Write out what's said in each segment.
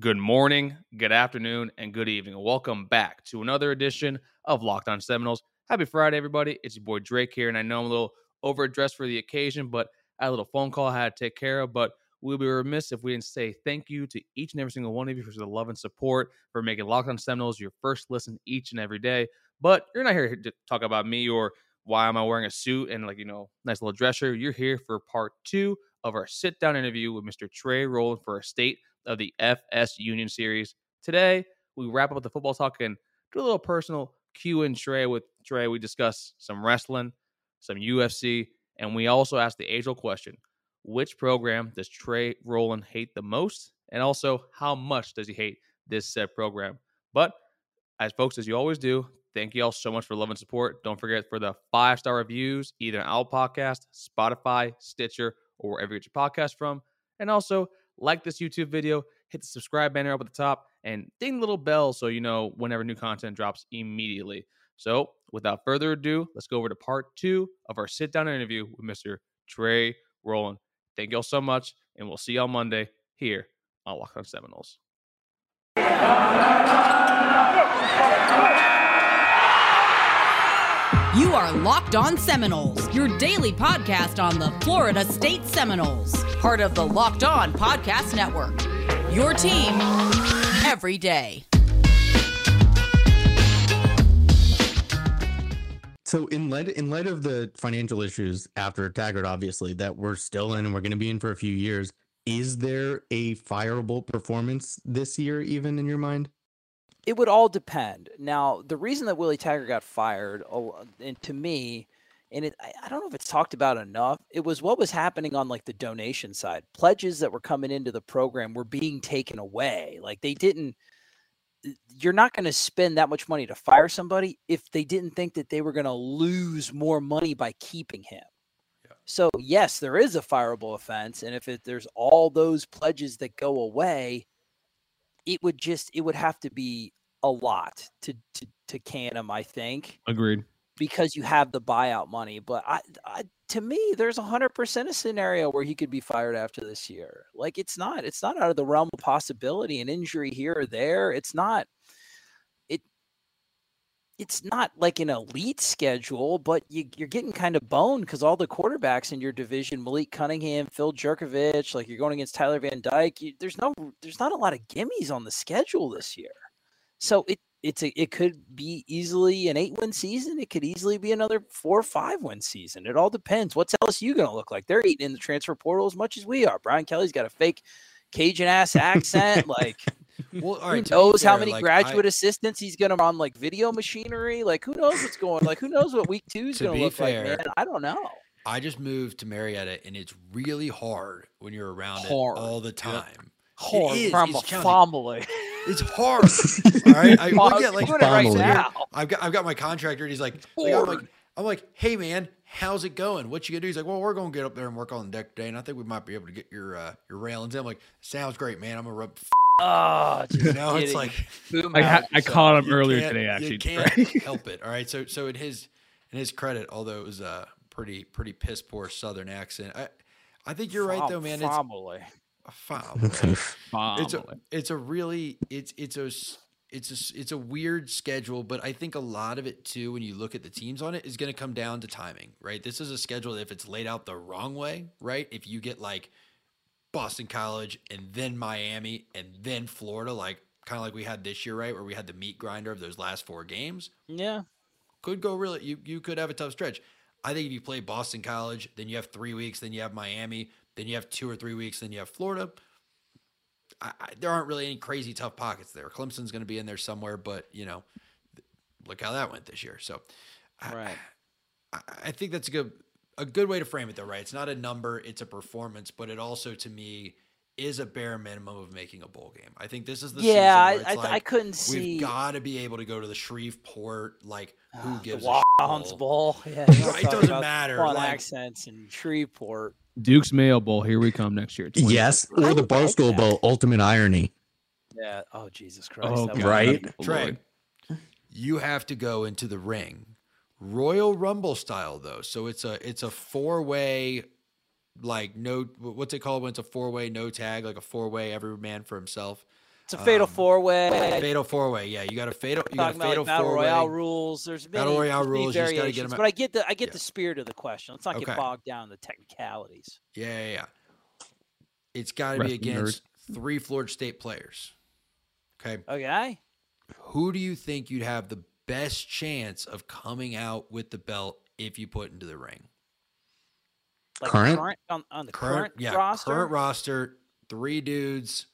Good morning, good afternoon, and good evening. Welcome back to another edition of Locked On Seminoles. Happy Friday, everybody. It's your boy Drake here, and I know I'm a little overdressed for the occasion, but I had a little phone call I had to take care of. But we'll be remiss if we didn't say thank you to each and every single one of you for the love and support, for making Locked On Seminoles your first listen each and every day. But you're not here to talk about me or why am I wearing a suit and like, you know, nice little dress shirt. You're here for part two of our sit down interview with Mr. Trey Rowland for a state of the FS Union Series. Today, we wrap up the football talk and do a little personal Q and Trey with Trey. We discuss some wrestling, some UFC, and we also ask the age old question which program does Trey Roland hate the most? And also, how much does he hate this said program? But as folks, as you always do, thank you all so much for love and support. Don't forget for the five star reviews, either on Apple Podcast, Spotify, Stitcher, or wherever you get your podcast from. And also, like this YouTube video, hit the subscribe banner up at the top, and ding the little bell so you know whenever new content drops immediately. So, without further ado, let's go over to part two of our sit down interview with Mr. Trey Rowland. Thank you all so much, and we'll see on Monday here on Lock on Seminoles. You are Locked On Seminoles, your daily podcast on the Florida State Seminoles, part of the Locked On Podcast Network. Your team every day. So in light in light of the financial issues after Taggart, obviously that we're still in and we're going to be in for a few years, is there a fireable performance this year, even in your mind? It would all depend. Now, the reason that Willie Taggart got fired, and to me, and it, I don't know if it's talked about enough. It was what was happening on like the donation side. Pledges that were coming into the program were being taken away. Like they didn't. You're not going to spend that much money to fire somebody if they didn't think that they were going to lose more money by keeping him. So yes, there is a fireable offense, and if it, there's all those pledges that go away, it would just it would have to be a lot to to to can him. I think. Agreed. Because you have the buyout money, but I, I to me, there's a hundred percent a scenario where he could be fired after this year. Like it's not, it's not out of the realm of possibility. An injury here or there, it's not. It, it's not like an elite schedule, but you, you're getting kind of boned because all the quarterbacks in your division, Malik Cunningham, Phil Jurkovec, like you're going against Tyler Van Dyke. You, there's no, there's not a lot of gimmies on the schedule this year. So it it's a, it could be easily an eight win season. It could easily be another four or five win season. It all depends. What's LSU going to look like? They're eating in the transfer portal as much as we are. Brian Kelly's got a fake Cajun ass accent. like, well, who knows fair, how many like, graduate I, assistants he's going to run like video machinery? Like, who knows what's going? Like, who knows what week two is going to look fair, like? Man, I don't know. I just moved to Marietta, and it's really hard when you're around hard. it all the time. Hard from a family. It's hard. All right. I look at like right now. I've got I've got my contractor and he's like, like, I'm like, I'm like, hey man, how's it going? What you gonna do? He's like, well, we're gonna get up there and work on the deck today, and I think we might be able to get your uh, your railings in. I'm like, sounds great, man. I'm gonna rub. Oh, you know, it's like I, I so caught him earlier today. Actually, you can't help it. All right, so so in his in his credit, although it was a pretty pretty piss poor Southern accent, I I think you're right though, man. Family. It's Family. it's a it's a really it's it's a it's a it's a weird schedule, but I think a lot of it too, when you look at the teams on it, is going to come down to timing, right? This is a schedule if it's laid out the wrong way, right? If you get like Boston College and then Miami and then Florida, like kind of like we had this year, right, where we had the meat grinder of those last four games. Yeah, could go really. You you could have a tough stretch. I think if you play Boston College, then you have three weeks, then you have Miami, then you have two or three weeks. Then you have Florida. I, I, there aren't really any crazy tough pockets there. Clemson's going to be in there somewhere, but you know, look how that went this year. So, right. I, I think that's a good a good way to frame it, though. Right? It's not a number; it's a performance, but it also, to me, is a bare minimum of making a bowl game. I think this is the yeah. I, I, like, I, couldn't see. We've got to be able to go to the Shreveport. Like who uh, gives the a bowl? bowl? Yeah, right. It doesn't matter. Fun like, accents in Shreveport. Duke's Mayo Bowl. Here we come next year. Yes, or the Barstool like Bowl. Ultimate irony. Yeah. Oh Jesus Christ. Oh, right. Trey, you have to go into the ring, Royal Rumble style though. So it's a it's a four way, like no what's it called when it's a four way no tag, like a four way every man for himself. It's a fatal um, four way. Fatal four way. Yeah, you got a fatal. You got a fatal like battle royale rules. There's many, battle royale rules. You got to get them. But I get the I get yeah. the spirit of the question. Let's not okay. get bogged down in the technicalities. Yeah, yeah. yeah. It's got to be against nerd. three Florida State players. Okay. Okay. Who do you think you'd have the best chance of coming out with the belt if you put into the ring? Like current, current on, on, the current, current yeah, roster. Current roster, three dudes,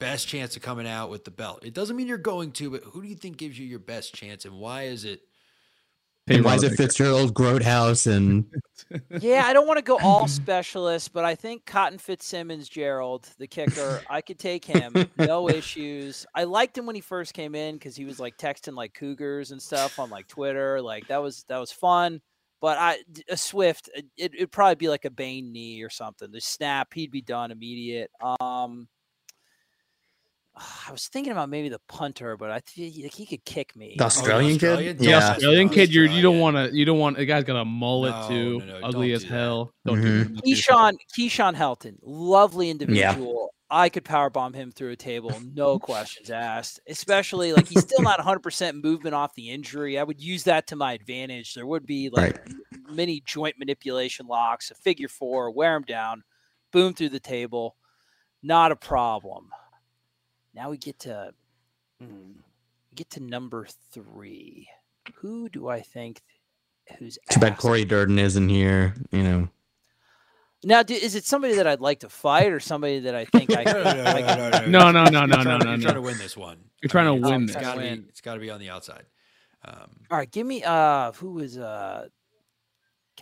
best chance of coming out with the belt. It doesn't mean you're going to, but who do you think gives you your best chance, and why is it? And why is it Fitzgerald, Groothouse, and yeah, I don't want to go all specialist, but I think Cotton Fitzsimmons, Gerald, the kicker, I could take him, no issues. I liked him when he first came in because he was like texting like Cougars and stuff on like Twitter, like that was that was fun. But I a Swift, it, it'd probably be like a Bane knee or something. The snap, he'd be done immediate. Um, I was thinking about maybe the punter, but I think he could kick me. The Australian, oh, the Australian kid, yeah, Australian kid. You're, you don't want to. You don't want. The guy's got a mullet no, too, no, no, ugly as hell. Don't mm-hmm. do Keyshawn Keyshawn Helton, lovely individual. Yeah. I could power bomb him through a table, no questions asked. Especially like he's still not 100 percent movement off the injury. I would use that to my advantage. There would be like right. many joint manipulation locks, a figure four, wear him down, boom through the table, not a problem. Now we get to mm, get to number three. Who do I think who's too bad Cory Durden isn't here, you know. Now, do, is it somebody that I'd like to fight, or somebody that I think I? no, no, no, no, no, no, no. You're trying to win this one. You're trying to win this. It's got to be. It's got to be on the outside. Um, All right, give me. Uh, who was uh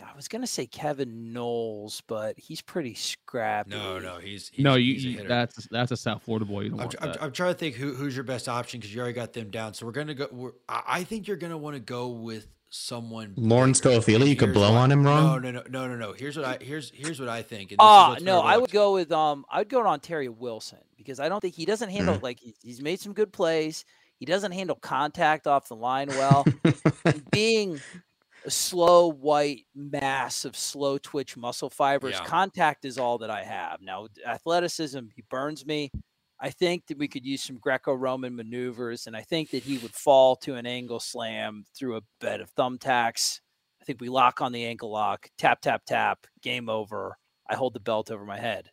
I was gonna say Kevin Knowles, but he's pretty scrappy. No, no, he's, he's no. You, he's you that's that's a South Florida boy. You don't I'm, want I'm, I'm, trying to think who, who's your best option because you already got them down. So we're gonna go. I think you're gonna want to go with someone. Lawrence Toafili, you could blow on him wrong. No, no, no, no, no, no. Here's what I here's here's what I think. Ah, uh, no, I would go with um, I would go on Ontario Wilson because I don't think he doesn't handle mm. like he's, he's made some good plays. He doesn't handle contact off the line well. being a slow white mass of slow twitch muscle fibers. Yeah. Contact is all that I have. Now, athleticism, he burns me. I think that we could use some Greco Roman maneuvers, and I think that he would fall to an angle slam through a bed of thumbtacks. I think we lock on the ankle lock, tap, tap, tap, game over. I hold the belt over my head.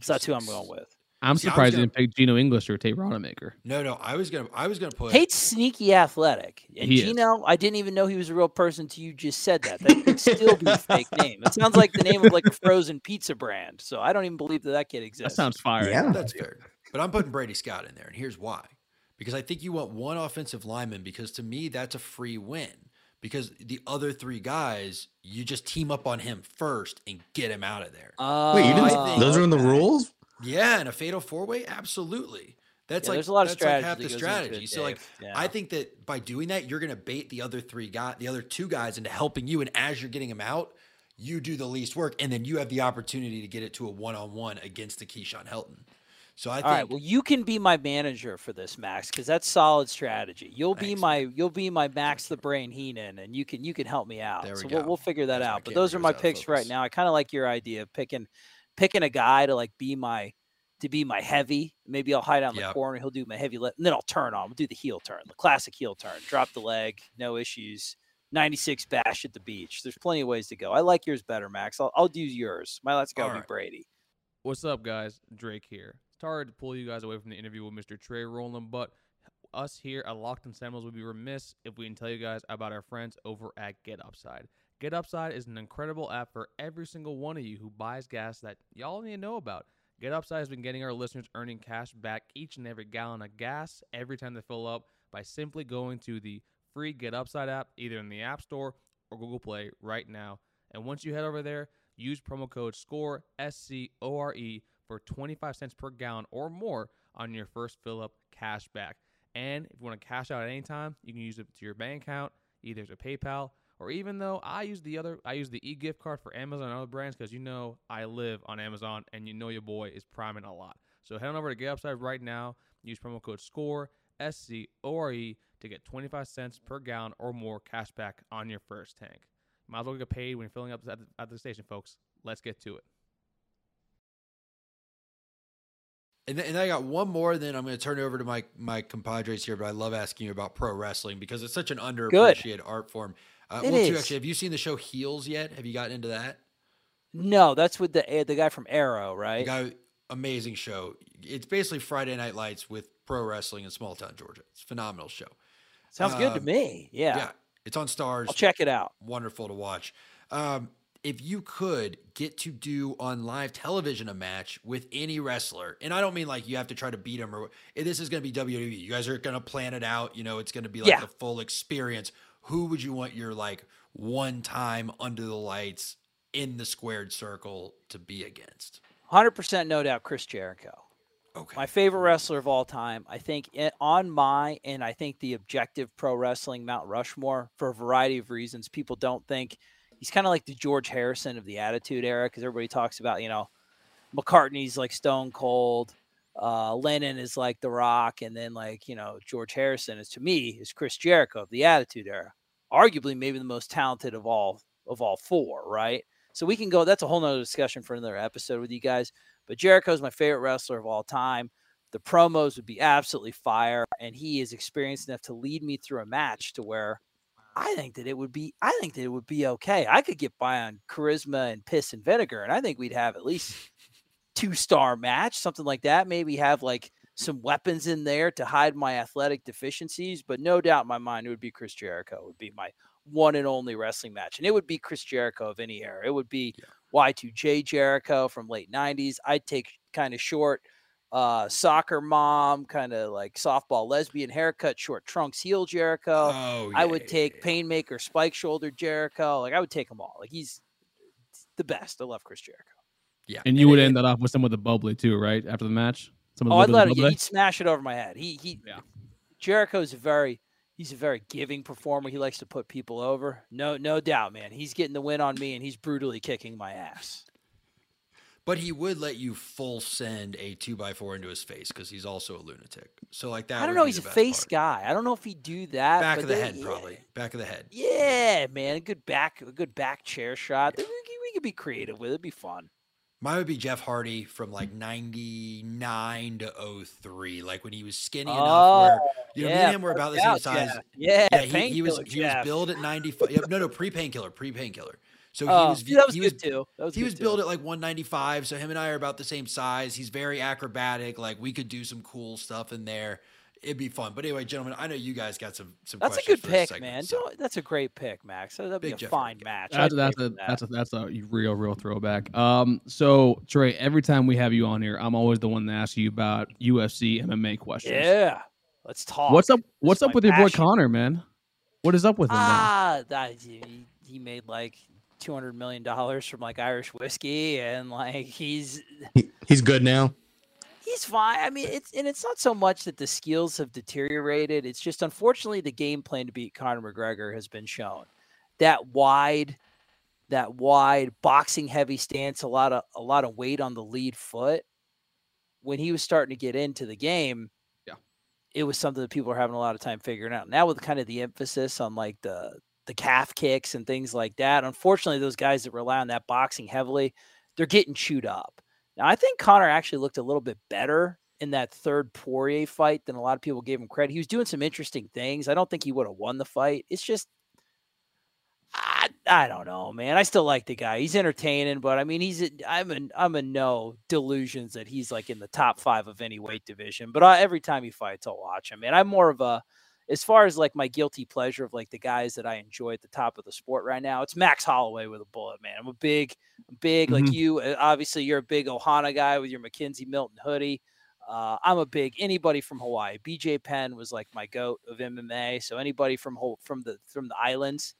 So that's who I'm going with. I'm See, surprised gonna, you didn't pick Gino English or Tate Rodemaker. No, no, I was gonna, I was gonna put Tate's sneaky athletic, and he Geno, is. I didn't even know he was a real person until you just said that. That could still be a fake name. It sounds like the name of like a frozen pizza brand. So I don't even believe that that kid exists. That sounds fire. Yeah, that's fair. But I'm putting Brady Scott in there, and here's why: because I think you want one offensive lineman. Because to me, that's a free win. Because the other three guys, you just team up on him first and get him out of there. Uh, Wait, you didn't, those are in the rules. Yeah, and a fatal four way, absolutely. That's yeah, like there's a lot of strategy. Like half the strategy. So like yeah. I think that by doing that, you're gonna bait the other three guys, the other two guys into helping you. And as you're getting them out, you do the least work, and then you have the opportunity to get it to a one on one against the Keyshawn Helton. So I think. All right. Well, you can be my manager for this, Max, because that's solid strategy. You'll Thanks, be my man. you'll be my Max the Brain Heenan, and you can you can help me out. There we so go. We'll, we'll figure that out. But those are my picks right now. I kind of like your idea of picking picking a guy to like be my to be my heavy. Maybe I'll hide out in yep. the corner. He'll do my heavy, lift, and then I'll turn on. We'll do the heel turn, the classic heel turn. Drop the leg, no issues. 96 bash at the beach. There's plenty of ways to go. I like yours better, Max. I'll, I'll do yours. My let's go be Brady. What's up, guys? Drake here. It's hard to pull you guys away from the interview with Mr. Trey Rowland, but us here at Locked on Seminoles would be remiss if we didn't tell you guys about our friends over at Get Upside. Get Upside is an incredible app for every single one of you who buys gas that y'all need to know about. Get Upside has been getting our listeners earning cash back each and every gallon of gas every time they fill up by simply going to the free Get Upside app, either in the App Store or Google Play right now. And once you head over there, use promo code SCORE, S C O R E, for 25 cents per gallon or more on your first fill up cash back. And if you want to cash out at any time, you can use it to your bank account, either as a PayPal or even though I use the other, I use the e gift card for Amazon and other brands because you know I live on Amazon and you know your boy is priming a lot. So head on over to Get Upside right now. Use promo code SCORE, S C O R E, to get 25 cents per gallon or more cash back on your first tank. Might as well get paid when you're filling up at the, at the station, folks. Let's get to it. And then, and I got one more. Then I'm going to turn it over to my my compadres here. But I love asking you about pro wrestling because it's such an underappreciated Good. art form. Uh, it well, is. Too, actually, have you seen the show Heels yet? Have you gotten into that? No, that's with the eh, the guy from Arrow, right? The guy, amazing show. It's basically Friday Night Lights with pro wrestling in small town Georgia. It's a phenomenal show. Sounds good to um, me. Yeah. Yeah. It's on Starz. I'll check it out. Wonderful to watch. Um, if you could get to do on live television a match with any wrestler, and I don't mean like you have to try to beat him or this is going to be WWE. You guys are going to plan it out. You know, it's going to be like yeah. the full experience. Who would you want your like one time under the lights in the squared circle to be against? 100% no doubt Chris Jericho. Okay. My favorite wrestler of all time. I think it, on my and I think the objective pro wrestling Mount Rushmore for a variety of reasons. People don't think he's kind of like the George Harrison of the Attitude Era because everybody talks about you know McCartney's like Stone Cold, uh, Lennon is like The Rock, and then like you know George Harrison is to me is Chris Jericho of the Attitude Era, arguably maybe the most talented of all of all four, right? So we can go. That's a whole nother discussion for another episode with you guys. But Jericho's my favorite wrestler of all time. The promos would be absolutely fire, and he is experienced enough to lead me through a match to where I think that it would be I think that it would be okay. I could get by on charisma and piss and vinegar, and I think we'd have at least two star match, something like that. Maybe have like some weapons in there to hide my athletic deficiencies, but no doubt in my mind it would be Chris Jericho. It would be my one and only wrestling match. And it would be Chris Jericho of any era. It would be yeah. Y2J Jericho from late 90s. I'd take kind of short uh, soccer mom, kind of like softball lesbian haircut, short trunks, heel Jericho. Oh, yeah, I would take yeah. Painmaker, spike shoulder Jericho. Like I would take them all. Like he's the best. I love Chris Jericho. Yeah, and you and would it, end that off with some of the bubbly too, right? After the match, some of the oh, I'd let him. He'd smash it over my head. He he. Yeah. Jericho's very he's a very giving performer. He likes to put people over. No, no doubt, man. He's getting the win on me, and he's brutally kicking my ass. But he would let you full send a two by four into his face because he's also a lunatic. So like that. I don't know. He's a face part. guy. I don't know if he'd do that. Back of the head, yeah. probably. Back of the head. Yeah, man. A good back, a good back chair shot. Yeah. We, we could be creative with it. It'd be fun. Mine would be Jeff Hardy from like 99 to 03, like when he was skinny enough oh, where, you know, yeah, me and him were about the same size. Yeah, yeah, he, he, was he was billed at 95. Yeah, no, no, pre painkiller, pre painkiller. So he oh, was that was he was, too. Was he was billed at like 195. So him and I are about the same size. He's very acrobatic. Like we could do some cool stuff in there it'd be fun. But anyway, gentlemen, I know you guys got some some. That's a good pick, segment, man. So. That's a great pick, Max. That'd be a Jeff fine match. That's, that's a that. that's a that's a real real throwback. Um, so Trey, every time we have you on here, I'm always the one that asks you about UFC MMA questions. Yeah, let's talk. What's up? What's up with passion. your boy Conor, man? What is up with him? Ah, that, he, he made like two hundred million dollars from like Irish whiskey, and like he's he, he's good now he's fine. I mean, it's and it's not so much that the skills have deteriorated. It's just unfortunately the game plan to beat Conor McGregor has been shown. That wide, that wide boxing heavy stance, a lot of a lot of weight on the lead foot. When he was starting to get into the game, yeah, it was something that people are having a lot of time figuring out. Now with kind of the emphasis on like the the calf kicks and things like that, unfortunately, those guys that rely on that boxing heavily, they're getting chewed up. Now, I think Conor actually looked a little bit better in that third Poirier fight than a lot of people gave him credit. He was doing some interesting things. I don't think he would have won the fight. It's just, I, I don't know, man. I still like the guy. He's entertaining, but I mean, he's I'm in I'm in no delusions that he's like in the top five of any weight division. But I, every time he fights, I'll watch him. And I'm more of a as far as like my guilty pleasure of like the guys that I enjoy at the top of the sport right now, it's Max Holloway with a bullet, man. I'm a big, big mm-hmm. like you. Uh, obviously, you're a big Ohana guy with your McKenzie Milton hoodie. Uh, I'm a big anybody from Hawaii. BJ Penn was like my goat of MMA. So anybody from from the from the islands,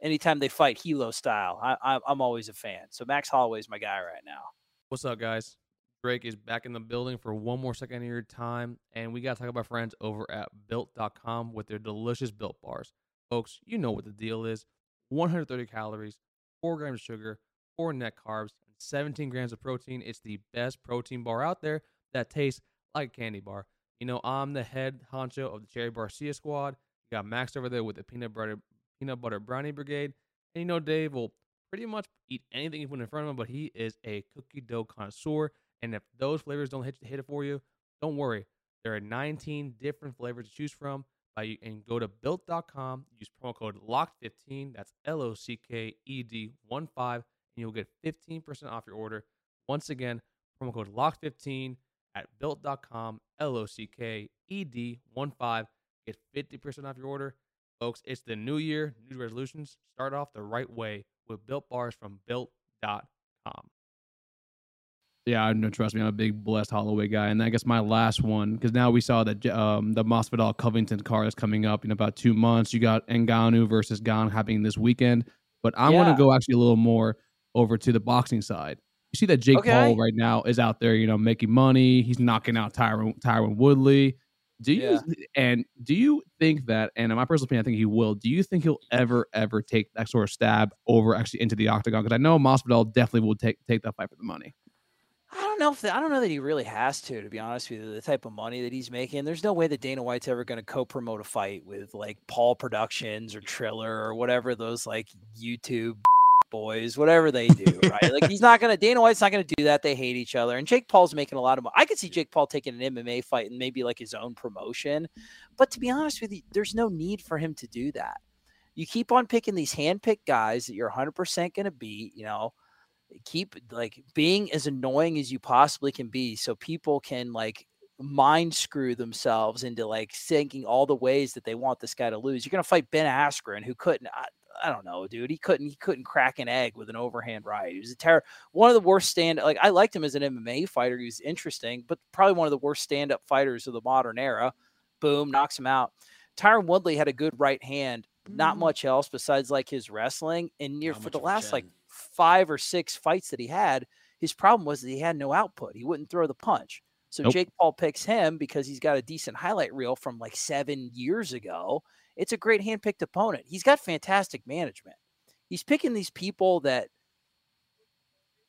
anytime they fight Hilo style, I, I'm always a fan. So Max Holloway is my guy right now. What's up, guys? Drake is back in the building for one more second of your time. And we got to talk about friends over at built.com with their delicious built bars. Folks, you know what the deal is 130 calories, 4 grams of sugar, 4 net carbs, and 17 grams of protein. It's the best protein bar out there that tastes like a candy bar. You know, I'm the head honcho of the Cherry Barcia squad. You got Max over there with the peanut butter peanut butter brownie brigade. And you know, Dave will pretty much eat anything you put in front of him, but he is a cookie dough connoisseur And if those flavors don't hit, hit it for you, don't worry. There are 19 different flavors to choose from. By, and go to built.com, use promo code LOCK15, that's L O C K E D 1 5, and you'll get 15% off your order. Once again, promo code LOCK15 at built.com, L O C K E D 1 5. Get 50% off your order. Folks, it's the new year, new resolutions. Start off the right way with built bars from built.com. Yeah, I know. Trust me, I'm a big blessed Holloway guy, and I guess my last one because now we saw that um, the Masvidal Covington card is coming up in about two months. You got Ngannou versus Gane happening this weekend, but I yeah. want to go actually a little more over to the boxing side. You see that Jake okay. Paul right now is out there, you know, making money. He's knocking out Tyron Tyron Woodley. Do you yeah. and do you think that? And in my personal opinion, I think he will. Do you think he'll ever ever take that sort of stab over actually into the octagon? Because I know Masvidal definitely will take take that fight for the money. I don't know if the, I don't know that he really has to. To be honest with you, the type of money that he's making, there's no way that Dana White's ever going to co-promote a fight with like Paul Productions or Triller or whatever those like YouTube boys, whatever they do, right? like he's not going to. Dana White's not going to do that. They hate each other, and Jake Paul's making a lot of money. I could see Jake Paul taking an MMA fight and maybe like his own promotion, but to be honest with you, there's no need for him to do that. You keep on picking these hand-picked guys that you're 100% going to beat. You know keep like being as annoying as you possibly can be so people can like mind screw themselves into like thinking all the ways that they want this guy to lose. You're gonna fight Ben Askren, who couldn't. I, I, don't know, dude. He couldn't. He couldn't crack an egg with an overhand right. He was a terror. One of the worst stand. Like I liked him as an MMA fighter. He was interesting, but probably one of the worst stand up fighters of the modern era. Boom, knocks him out. Tyron Woodley had a good right hand. Not mm-hmm. much else besides like his wrestling. And near for the last like five or six fights that he had, his problem was that he had no output. He wouldn't throw the punch. So nope. Jake Paul picks him because he's got a decent highlight reel from like seven years ago. It's a great handpicked opponent. He's got fantastic management. He's picking these people that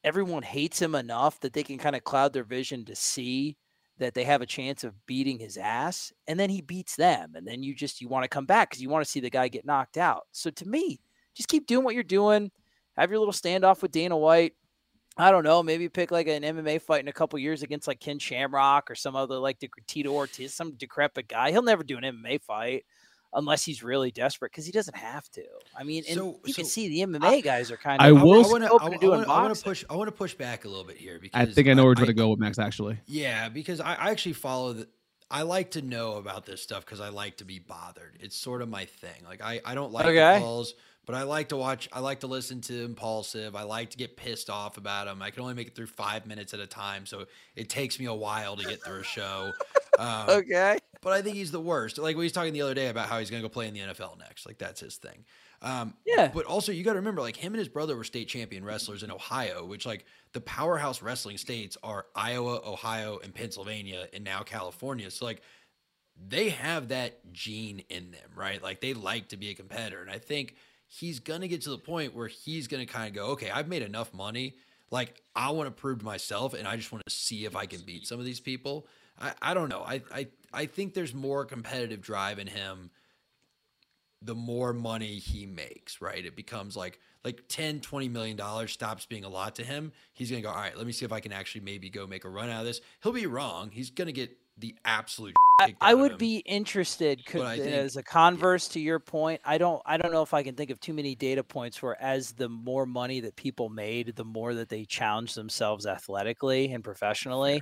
everyone hates him enough that they can kind of cloud their vision to see that they have a chance of beating his ass and then he beats them and then you just you want to come back because you want to see the guy get knocked out so to me just keep doing what you're doing have your little standoff with Dana White. I don't know, maybe pick like an MMA fight in a couple years against like Ken Shamrock or some other like Tito Ortiz, some decrepit guy. He'll never do an MMA fight unless he's really desperate because he doesn't have to. I mean, and so, you so can see the MMA I, guys are kind of. I will. I want to push. I want to push back a little bit here because I think I know where to go with Max. Actually, yeah, because I, I actually follow the. I like to know about this stuff because I like to be bothered. It's sort of my thing. Like I, I don't like okay. the calls but I like to watch. I like to listen to Impulsive. I like to get pissed off about him. I can only make it through five minutes at a time, so it takes me a while to get through a show. Um, okay, but I think he's the worst. Like we was talking the other day about how he's going to go play in the NFL next. Like that's his thing. Um, yeah. But also, you got to remember, like him and his brother were state champion wrestlers in Ohio, which like the powerhouse wrestling states are Iowa, Ohio, and Pennsylvania, and now California. So like they have that gene in them, right? Like they like to be a competitor, and I think he's going to get to the point where he's going to kind of go, okay, I've made enough money. Like, I want to prove to myself, and I just want to see if I can beat some of these people. I, I don't know. I, I, I think there's more competitive drive in him the more money he makes, right? It becomes like like 10, 20 million dollars stops being a lot to him. He's gonna go, all right, let me see if I can actually maybe go make a run out of this. He'll be wrong. He's gonna get the absolute I, I would be interested could, think, as a converse yeah. to your point. I don't I don't know if I can think of too many data points where as the more money that people made, the more that they challenged themselves athletically and professionally.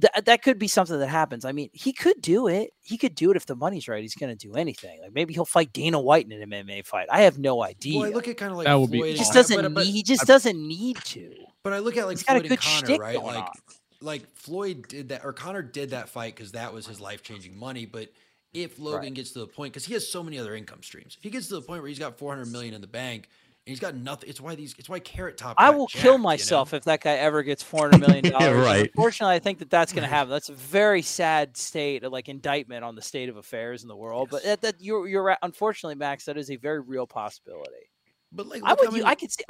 Th- that could be something that happens. I mean, he could do it. He could do it if the money's right. He's going to do anything. Like maybe he'll fight Dana White in an MMA fight. I have no idea. Well, I look at kind of like that would Floyd be. He just doesn't but, but, need. He just I, doesn't need to. But I look at like He's Floyd and Conor, right? Like on like Floyd did that or Conor did that fight because that was his life changing money. But if Logan right. gets to the point, because he has so many other income streams, if he gets to the point where he's got 400 million in the bank and he's got nothing, it's why these, it's why Carrot Top. I will jacked, kill myself you know? if that guy ever gets 400 million dollars. yeah, right. Unfortunately, I think that that's going to happen. That's a very sad state, of like indictment on the state of affairs in the world. Yes. But that, that you're, you're unfortunately, Max, that is a very real possibility. But like, I would, many, I could see.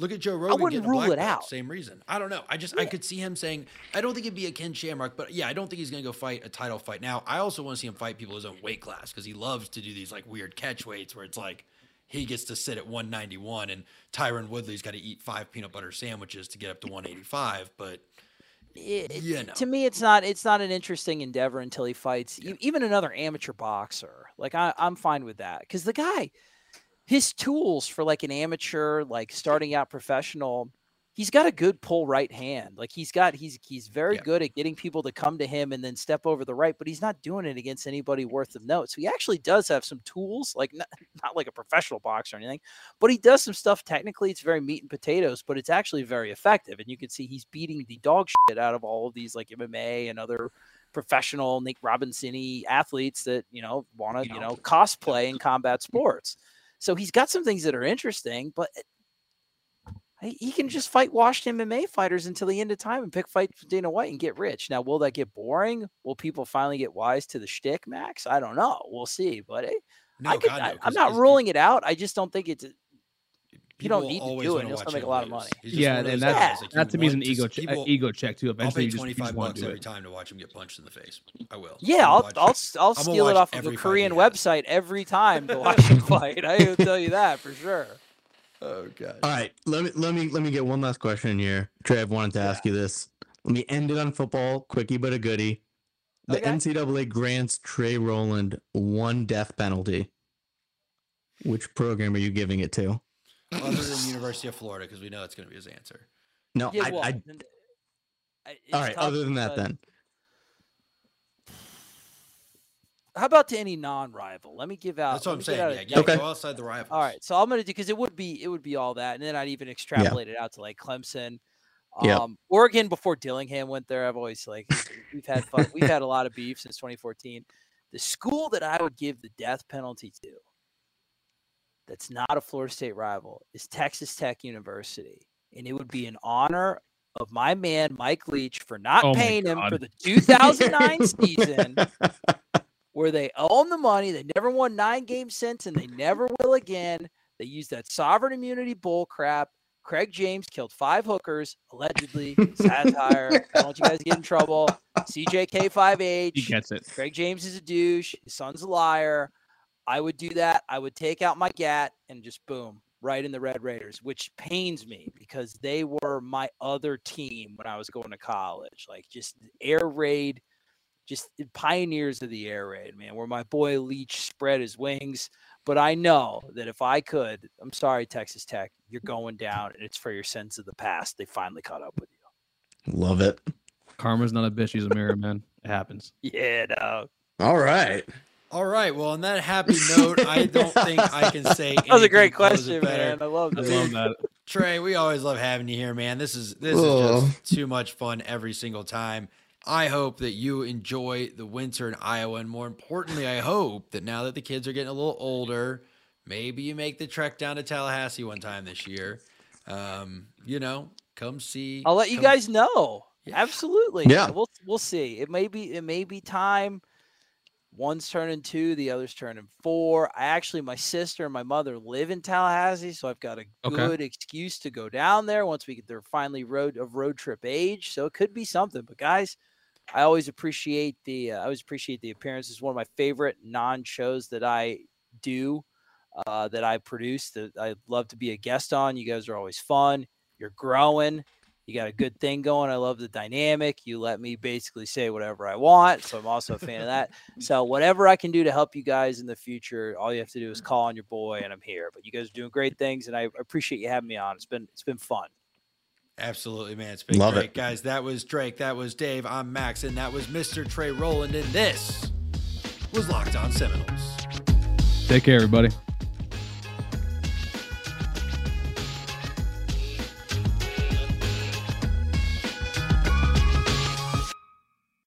Look at Joe Rogan. I wouldn't rule it out. Same reason. I don't know. I just yeah. I could see him saying I don't think it'd be a Ken Shamrock, but yeah, I don't think he's gonna go fight a title fight. Now I also want to see him fight people his own weight class because he loves to do these like weird catch weights where it's like he gets to sit at 191 and Tyron Woodley's got to eat five peanut butter sandwiches to get up to 185. But it, you know. to me it's not it's not an interesting endeavor until he fights yeah. even another amateur boxer like I, i'm fine with that because the guy his tools for like an amateur like starting out professional he's got a good pull right hand. Like he's got he's he's very yeah. good at getting people to come to him and then step over the right, but he's not doing it against anybody worth of note. So he actually does have some tools, like not, not like a professional boxer or anything, but he does some stuff technically. It's very meat and potatoes, but it's actually very effective. And you can see he's beating the dog shit out of all of these like MMA and other professional Nick Robinson athletes that you know want to you know cosplay in combat sports. So he's got some things that are interesting, but eh, he can just fight washed MMA fighters until the end of time and pick fights with Dana White and get rich. Now, will that get boring? Will people finally get wise to the shtick, Max? I don't know. We'll see. But eh, hey, no, I God, no, am not ruling it out. I just don't think it's. Eh, You don't need to do it. You'll still make a lot of money. Yeah, and that's, like that to me is an ego check, ego check too. Eventually, I'll pay twenty five bucks every time to watch him get punched in the face. I will. Yeah, I'll I'll, I'll steal it off of the Korean website every time to watch him fight. I will tell you that for sure. Oh god. All right, let me let me let me get one last question here. Trey, I've wanted to ask you this. Let me end it on football, quickie but a goodie. The okay. NCAA grants Trey Rowland one death penalty. Which program are you giving it to? Other than University of Florida, because we know it's going to be his answer. No, yeah, well, I, I all right. Other than that, then how about to any non-rival? Let me give out. That's what I'm saying. Yeah, yeah okay. go outside the rivals. All right, so I'm gonna do because it would be it would be all that, and then I'd even extrapolate yeah. it out to like Clemson, um, yeah. Oregon before Dillingham went there. I've always like we've had fun. we've had a lot of beef since 2014. The school that I would give the death penalty to, that's not a Florida State rival, is Texas Tech University, and it would be an honor of my man Mike Leach for not oh paying him for the 2009 season where they own the money. They never won nine games since, and they never will again. They use that sovereign immunity bull crap. Craig James killed five hookers, allegedly. Satire. I Don't want you guys to get in trouble. CJK5H. He gets it. Craig James is a douche. His son's a liar. I would do that. I would take out my GAT and just boom, right in the Red Raiders, which pains me because they were my other team when I was going to college. Like just air raid just pioneers of the air raid, man, where my boy Leach spread his wings. But I know that if I could, I'm sorry, Texas Tech, you're going down, and it's for your sins of the past. They finally caught up with you. Love it. Karma's not a bitch; she's a mirror, man. It happens. Yeah, no. All right. All right. Well, on that happy note, I don't think I can say. that was a great question, man. I love that. I love that. Trey, we always love having you here, man. This is this is just too much fun every single time. I hope that you enjoy the winter in Iowa. And more importantly, I hope that now that the kids are getting a little older, maybe you make the trek down to Tallahassee one time this year. Um, you know, come see. I'll let you guys know. Yeah. Absolutely. Yeah. We'll we'll see. It may be it may be time. One's turning two, the other's turning four. I actually, my sister and my mother live in Tallahassee, so I've got a okay. good excuse to go down there once we get there finally road of road trip age. So it could be something. But guys, I always appreciate the uh, I always appreciate the appearance. It's one of my favorite non shows that I do, uh, that I produce. That I love to be a guest on. You guys are always fun. You're growing. You got a good thing going. I love the dynamic. You let me basically say whatever I want. So I'm also a fan of that. So whatever I can do to help you guys in the future, all you have to do is mm-hmm. call on your boy, and I'm here. But you guys are doing great things, and I appreciate you having me on. It's been it's been fun. Absolutely, man. It's been Love great. It. Guys, that was Drake. That was Dave. I'm Max. And that was Mr. Trey Roland. And this was Locked On Seminoles. Take care, everybody.